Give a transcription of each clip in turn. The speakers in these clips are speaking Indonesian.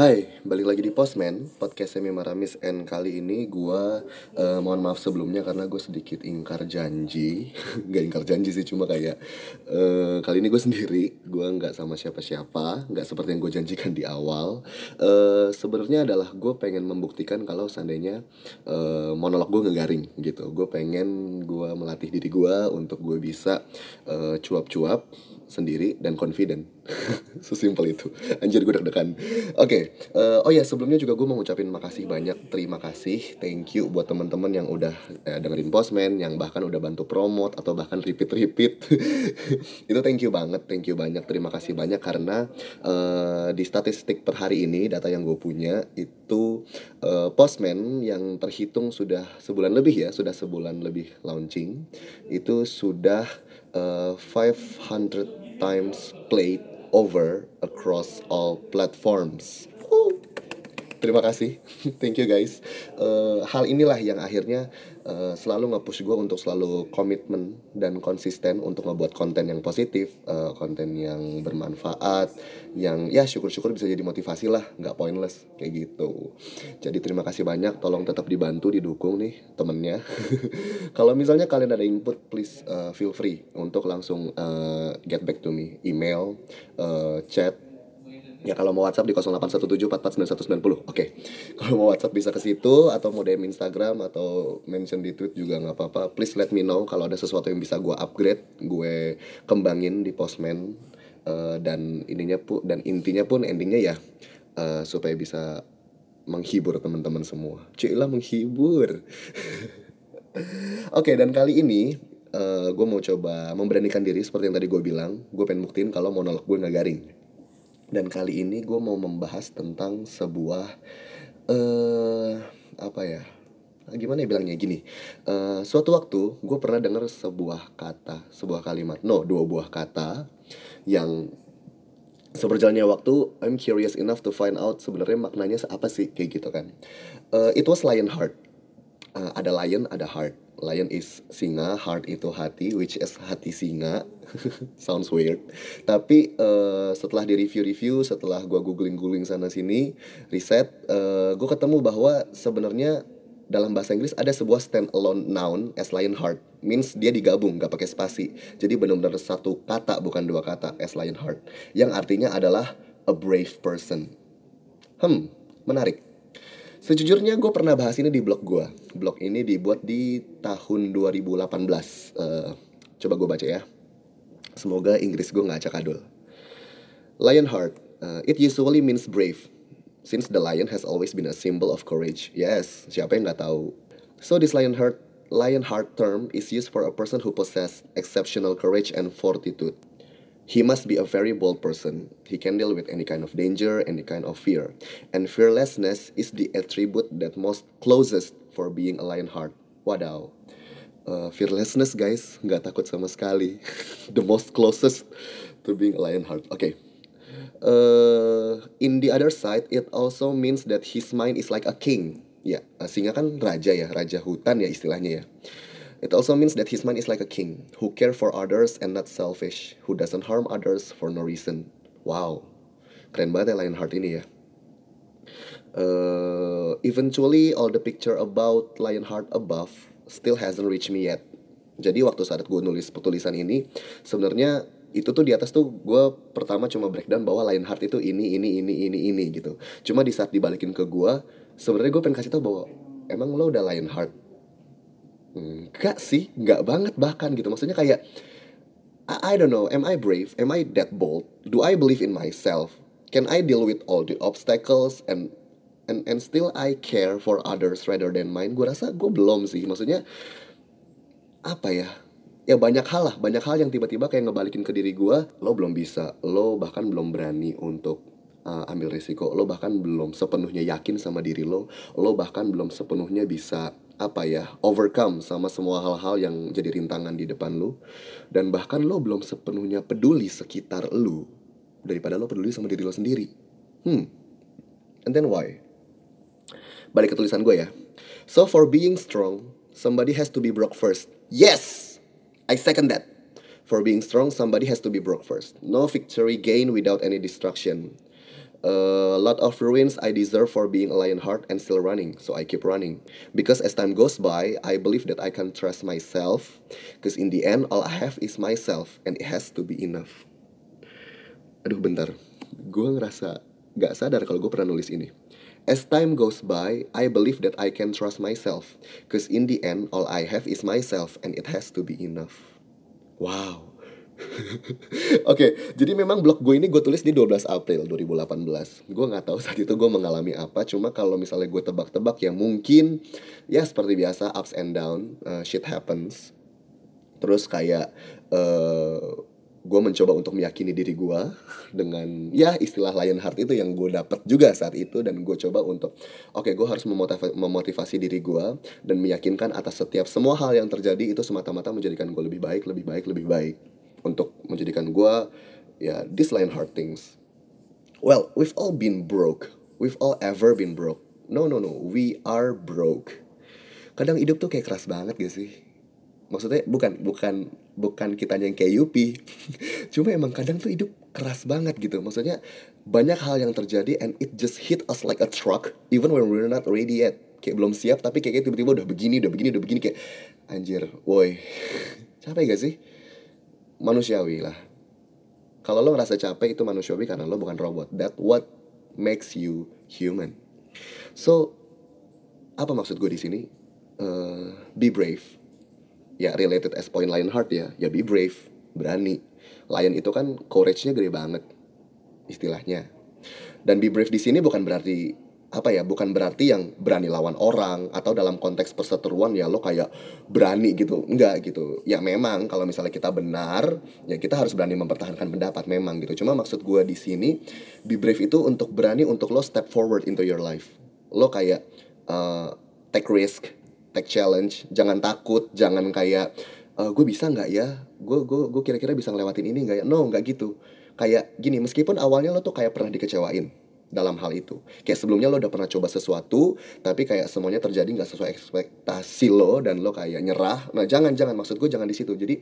Hai, balik lagi di Postman, podcast Semi Maramis And kali ini gue uh, mohon maaf sebelumnya karena gue sedikit ingkar janji. Gak ingkar janji sih, cuma kayak uh, Kali ini gue sendiri, gue nggak sama siapa-siapa Nggak seperti yang gue janjikan di awal. Uh, Sebenarnya adalah gue pengen membuktikan kalau seandainya uh, monolog gue ngegaring gitu. Gue pengen gue melatih diri gue untuk gue bisa uh, cuap-cuap sendiri dan confident. Sesimpel itu. Anjir gue deg-degan. Oke okay, uh, eh, oh ya sebelumnya juga gue mau ngucapin makasih banyak. Terima kasih. Thank you buat teman-teman yang udah uh, dengerin postman yang bahkan udah bantu promote atau bahkan repeat repeat itu thank you banget thank you banyak. Terima kasih banyak karena uh, di statistik per hari ini data yang gue punya itu uh, postman yang terhitung sudah sebulan lebih ya sudah sebulan lebih launching itu sudah uh, 500 times played over across all platforms. Terima kasih, thank you guys. Uh, hal inilah yang akhirnya uh, selalu nge-push gue untuk selalu komitmen dan konsisten untuk ngebuat konten yang positif, uh, konten yang bermanfaat, yang ya syukur-syukur bisa jadi motivasi lah, nggak pointless kayak gitu. Jadi terima kasih banyak, tolong tetap dibantu, didukung nih temennya. Kalau misalnya kalian ada input, please uh, feel free untuk langsung uh, get back to me, email, uh, chat Ya kalau mau WhatsApp di 0817449190. Oke. Okay. Kalau mau WhatsApp bisa ke situ atau mau DM Instagram atau mention di tweet juga nggak apa-apa. Please let me know kalau ada sesuatu yang bisa gue upgrade, gue kembangin di Postman uh, dan ininya pun dan intinya pun endingnya ya uh, supaya bisa menghibur teman-teman semua. Cila menghibur. Oke, okay, dan kali ini uh, gue mau coba memberanikan diri seperti yang tadi gue bilang. Gue pengen buktiin kalau monolog gue nggak garing dan kali ini gue mau membahas tentang sebuah uh, apa ya gimana ya bilangnya? Gini uh, suatu waktu gue pernah dengar sebuah kata sebuah kalimat. No dua buah kata yang seberjalannya waktu I'm curious enough to find out sebenarnya maknanya apa sih? Kayak gitu kan. Uh, it was lion heart uh, ada lion ada heart lion is singa heart itu hati which is hati singa. Sounds weird. Tapi uh, setelah di review-review setelah gue googling-googling sana sini riset uh, eh, gue ketemu bahwa sebenarnya dalam bahasa Inggris ada sebuah stand alone noun as lion heart. Means dia digabung gak pakai spasi. Jadi benar-benar satu kata bukan dua kata as lion heart. Yang artinya adalah a brave person. Hmm menarik Sejujurnya gue pernah bahas ini di blog gue Blog ini dibuat di tahun 2018 uh, eh, Coba gue baca ya Semoga Inggris gue gak acak adul. Lionheart, uh, it usually means brave, since the lion has always been a symbol of courage. Yes, siapa yang gak tahu? So this Lionheart, Lionheart term is used for a person who possesses exceptional courage and fortitude. He must be a very bold person. He can deal with any kind of danger, any kind of fear. And fearlessness is the attribute that most closest for being a Lionheart. Wadaw uh, fearlessness guys nggak takut sama sekali the most closest to being a lionheart oke okay. uh, in the other side it also means that his mind is like a king ya yeah, singa kan raja ya raja hutan ya istilahnya ya It also means that his mind is like a king who care for others and not selfish, who doesn't harm others for no reason. Wow, keren banget ya Lionheart ini ya. Uh, eventually, all the picture about Lionheart above still hasn't reached me yet. Jadi waktu saat gue nulis petulisan ini, sebenarnya itu tuh di atas tuh gue pertama cuma breakdown bahwa Lionheart itu ini ini ini ini ini gitu. Cuma di saat dibalikin ke gue, sebenarnya gue pengen kasih tau bahwa emang lo udah Lionheart. Enggak sih, enggak banget bahkan gitu. Maksudnya kayak I, I don't know, am I brave? Am I that bold? Do I believe in myself? Can I deal with all the obstacles and and and still I care for others rather than mine gue rasa gue belum sih maksudnya apa ya ya banyak hal lah banyak hal yang tiba-tiba kayak ngebalikin ke diri gue lo belum bisa lo bahkan belum berani untuk uh, ambil risiko lo bahkan belum sepenuhnya yakin sama diri lo lo bahkan belum sepenuhnya bisa apa ya overcome sama semua hal-hal yang jadi rintangan di depan lo dan bahkan lo belum sepenuhnya peduli sekitar lo daripada lo peduli sama diri lo sendiri hmm and then why Balik ke tulisan gue ya. So for being strong, somebody has to be broke first. Yes, I second that. For being strong, somebody has to be broke first. No victory gain without any destruction. A lot of ruins I deserve for being a lion heart and still running, so I keep running. Because as time goes by, I believe that I can trust myself. Because in the end, all I have is myself, and it has to be enough. Aduh bentar, gue ngerasa gak sadar kalau gue pernah nulis ini. As time goes by, I believe that I can trust myself. Because in the end, all I have is myself, and it has to be enough. Wow. Oke, jadi memang blog gue ini gue tulis di 12 April 2018. Gue nggak tahu saat itu gue mengalami apa. Cuma kalau misalnya gue tebak-tebak ya mungkin ya seperti biasa ups and down, uh, shit happens. Terus kayak uh, gue mencoba untuk meyakini diri gue dengan ya istilah lion heart itu yang gue dapat juga saat itu dan gue coba untuk oke okay, gue harus memotivasi, memotivasi diri gue dan meyakinkan atas setiap semua hal yang terjadi itu semata-mata menjadikan gue lebih baik lebih baik lebih baik untuk menjadikan gue ya this line hard things. Well we've all been broke. We've all ever been broke. No no no. We are broke. Kadang hidup tuh kayak keras banget gak sih? Maksudnya bukan bukan bukan kita yang kayak Yupi cuma emang kadang tuh hidup keras banget gitu. Maksudnya banyak hal yang terjadi and it just hit us like a truck. Even when we're not ready yet. Kayak belum siap tapi kayak tiba-tiba udah begini udah begini udah begini kayak anjir woi. Capek gak sih manusiawi lah. Kalau lo ngerasa capek itu manusiawi karena lo bukan robot. That what makes you human. So apa maksud gue di sini? Uh, be brave. Ya related as point lion heart ya. Ya be brave. Berani. Lion itu kan courage-nya gede banget istilahnya. Dan be brave di sini bukan berarti apa ya bukan berarti yang berani lawan orang atau dalam konteks perseteruan ya lo kayak berani gitu. Enggak gitu. Ya memang kalau misalnya kita benar ya kita harus berani mempertahankan pendapat memang gitu. Cuma maksud gue di sini be brave itu untuk berani untuk lo step forward into your life. Lo kayak uh, take risk take challenge. Jangan takut jangan kayak uh, gue bisa nggak ya? Gue gue gue kira-kira bisa ngelewatin ini nggak ya? No nggak gitu. Kayak gini meskipun awalnya lo tuh kayak pernah dikecewain dalam hal itu. Kayak sebelumnya lo udah pernah coba sesuatu, tapi kayak semuanya terjadi nggak sesuai ekspektasi lo dan lo kayak nyerah. Nah jangan jangan maksud gue jangan di situ. Jadi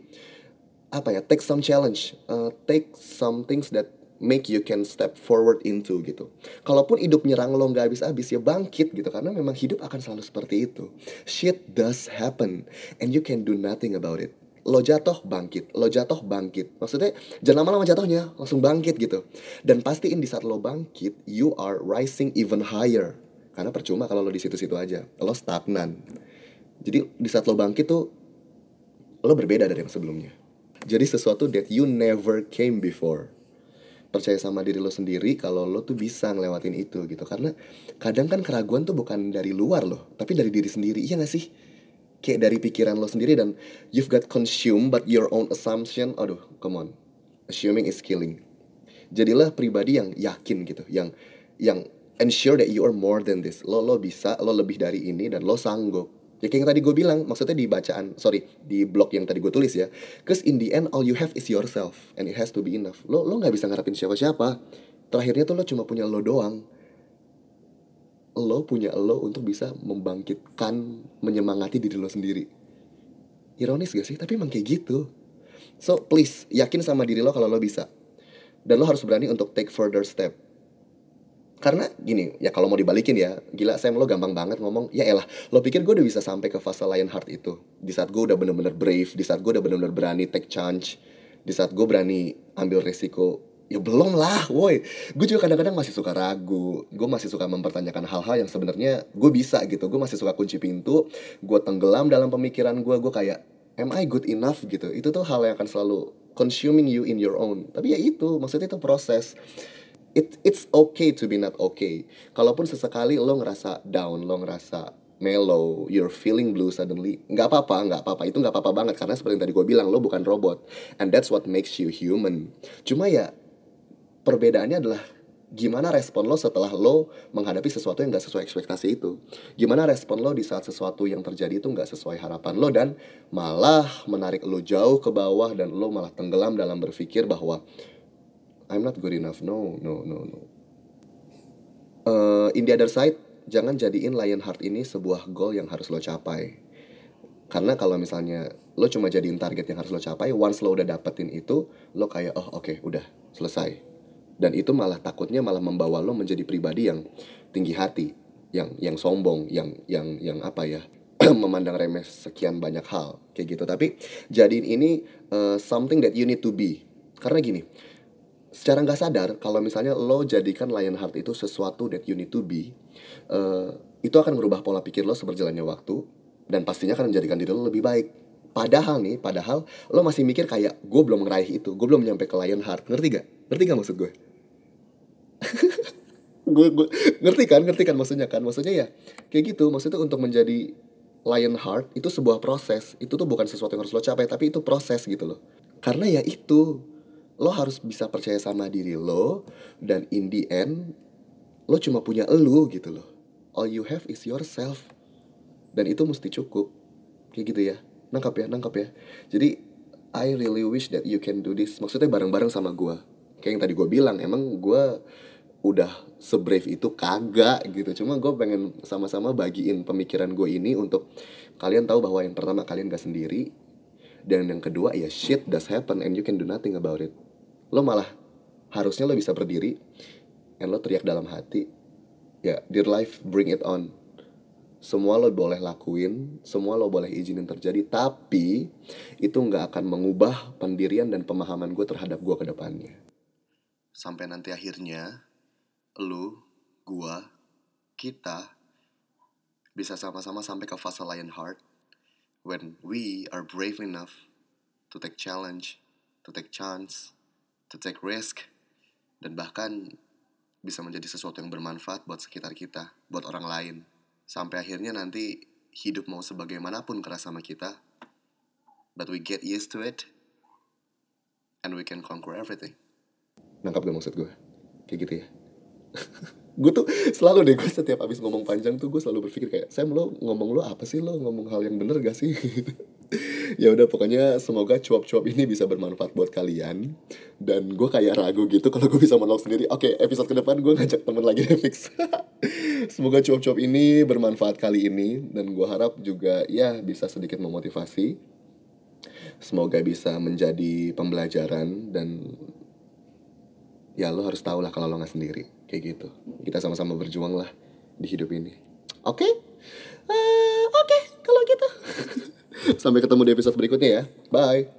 apa ya take some challenge, uh, take some things that make you can step forward into gitu. Kalaupun hidup nyerang lo nggak habis-habis ya bangkit gitu karena memang hidup akan selalu seperti itu. Shit does happen and you can do nothing about it lo jatuh bangkit, lo jatuh bangkit. Maksudnya jangan lama-lama jatuhnya, langsung bangkit gitu. Dan pastiin di saat lo bangkit, you are rising even higher. Karena percuma kalau lo di situ-situ aja, lo stagnan. Jadi di saat lo bangkit tuh lo berbeda dari yang sebelumnya. Jadi sesuatu that you never came before. Percaya sama diri lo sendiri kalau lo tuh bisa ngelewatin itu gitu. Karena kadang kan keraguan tuh bukan dari luar loh, tapi dari diri sendiri. Iya gak sih? Kayak dari pikiran lo sendiri dan you've got consumed but your own assumption aduh come on. Assuming is killing. Jadilah pribadi yang yakin gitu yang yang ensure that you are more than this. Lo lo bisa lo lebih dari ini dan lo sanggup. Ya kayak yang tadi gue bilang maksudnya di bacaan sorry di blog yang tadi gue tulis ya. Cause in the end all you have is yourself and it has to be enough. Lo lo nggak bisa ngarepin siapa siapa terakhirnya tuh lo cuma punya lo doang lo punya lo untuk bisa membangkitkan menyemangati diri lo sendiri. Ironis gak sih? Tapi emang kayak gitu. So please yakin sama diri lo kalau lo bisa. Dan lo harus berani untuk take further step. Karena gini ya kalau mau dibalikin ya gila Sam lo gampang banget ngomong ya elah lo pikir gue udah bisa sampai ke fase lion heart itu? Di saat gue udah bener-bener brave di saat gue udah bener-bener berani take chance di saat gue berani ambil resiko ya belum lah woi. Gue juga kadang-kadang masih suka ragu. Gue masih suka mempertanyakan hal-hal yang sebenarnya gue bisa gitu. Gue masih suka kunci pintu gue tenggelam dalam pemikiran gue gue kayak am I good enough? gitu. Itu tuh hal yang akan selalu consuming you in your own. Tapi ya itu maksudnya itu proses. It it's okay to be not okay. Kalaupun sesekali lo ngerasa down lo ngerasa mellow, you're feeling blue suddenly, nggak apa-apa, nggak apa-apa, itu nggak apa-apa banget karena seperti yang tadi gue bilang lo bukan robot, and that's what makes you human. Cuma ya perbedaannya adalah gimana respon lo setelah lo menghadapi sesuatu yang gak sesuai ekspektasi itu. Gimana respon lo di saat sesuatu yang terjadi itu gak sesuai harapan lo dan malah menarik lo jauh ke bawah dan lo malah tenggelam dalam berpikir bahwa I'm not good enough. No no no no. Uh, in the other side jangan jadiin lion heart ini sebuah goal yang harus lo capai. Karena kalau misalnya lo cuma jadiin target yang harus lo capai once lo udah dapetin itu lo kayak oh oke okay, udah selesai dan itu malah takutnya malah membawa lo menjadi pribadi yang tinggi hati yang yang sombong yang yang yang apa ya memandang remeh sekian banyak hal kayak gitu. Tapi jadiin ini uh, something that you need to be. Karena gini secara nggak sadar kalau misalnya lo jadikan Lionheart itu sesuatu that you need to be uh, itu akan merubah pola pikir lo seberjalannya waktu dan pastinya akan menjadikan diri lo lebih baik. Padahal nih padahal lo masih mikir kayak gue belum meraih itu gue belum nyampe ke Lionheart ngerti gak ngerti gak maksud gue gue ngerti kan ngerti kan maksudnya kan? Maksudnya ya kayak gitu. Maksudnya untuk menjadi lion heart itu sebuah proses. Itu tuh bukan sesuatu yang harus lo capai tapi itu proses gitu loh. Karena ya itu lo harus bisa percaya sama diri lo dan in the end lo cuma punya elu gitu loh. All you have is yourself. Dan itu mesti cukup. Kayak gitu ya. Nangkap ya nangkap ya. Jadi I really wish that you can do this. Maksudnya bareng-bareng sama gue kayak yang tadi gue bilang emang gue udah sebrave itu kagak gitu. Cuma gue pengen sama-sama bagiin pemikiran gue ini untuk kalian tahu bahwa yang pertama kalian gak sendiri. Dan yang kedua ya shit does happen and you can do nothing about it. Lo malah harusnya lo bisa berdiri and lo teriak dalam hati ya dear life bring it on. Semua lo boleh lakuin, semua lo boleh izinin terjadi, tapi itu nggak akan mengubah pendirian dan pemahaman gue terhadap gue ke depannya. Sampai nanti akhirnya lu, gua, kita bisa sama-sama sampai ke fase lion heart when we are brave enough to take challenge, to take chance, to take risk, dan bahkan bisa menjadi sesuatu yang bermanfaat buat sekitar kita, buat orang lain. Sampai akhirnya nanti hidup mau sebagaimanapun keras sama kita, but we get used to it, and we can conquer everything. Nangkap gak maksud gue? Kayak gitu ya? Gue tuh selalu deh gue setiap abis ngomong panjang tuh gue selalu berpikir kayak Sam lo ngomong lo apa sih? Lo ngomong hal yang bener gak sih? Ya udah pokoknya semoga cuap-cuap ini bisa bermanfaat buat kalian. Dan gue kayak ragu gitu kalau gue bisa monolog sendiri. Oke episode ke depan gue ngajak temen lagi fix. Semoga cuap-cuap ini bermanfaat kali ini. Dan gue harap juga ya bisa sedikit memotivasi. Semoga bisa menjadi pembelajaran dan ya lo harus tahu lah kalau lo nggak sendiri kayak gitu. Kita sama-sama berjuang lah di hidup ini. Oke? Okay? uh, eh, oke okay, kalau gitu. Sampai ketemu di episode berikutnya ya. Bye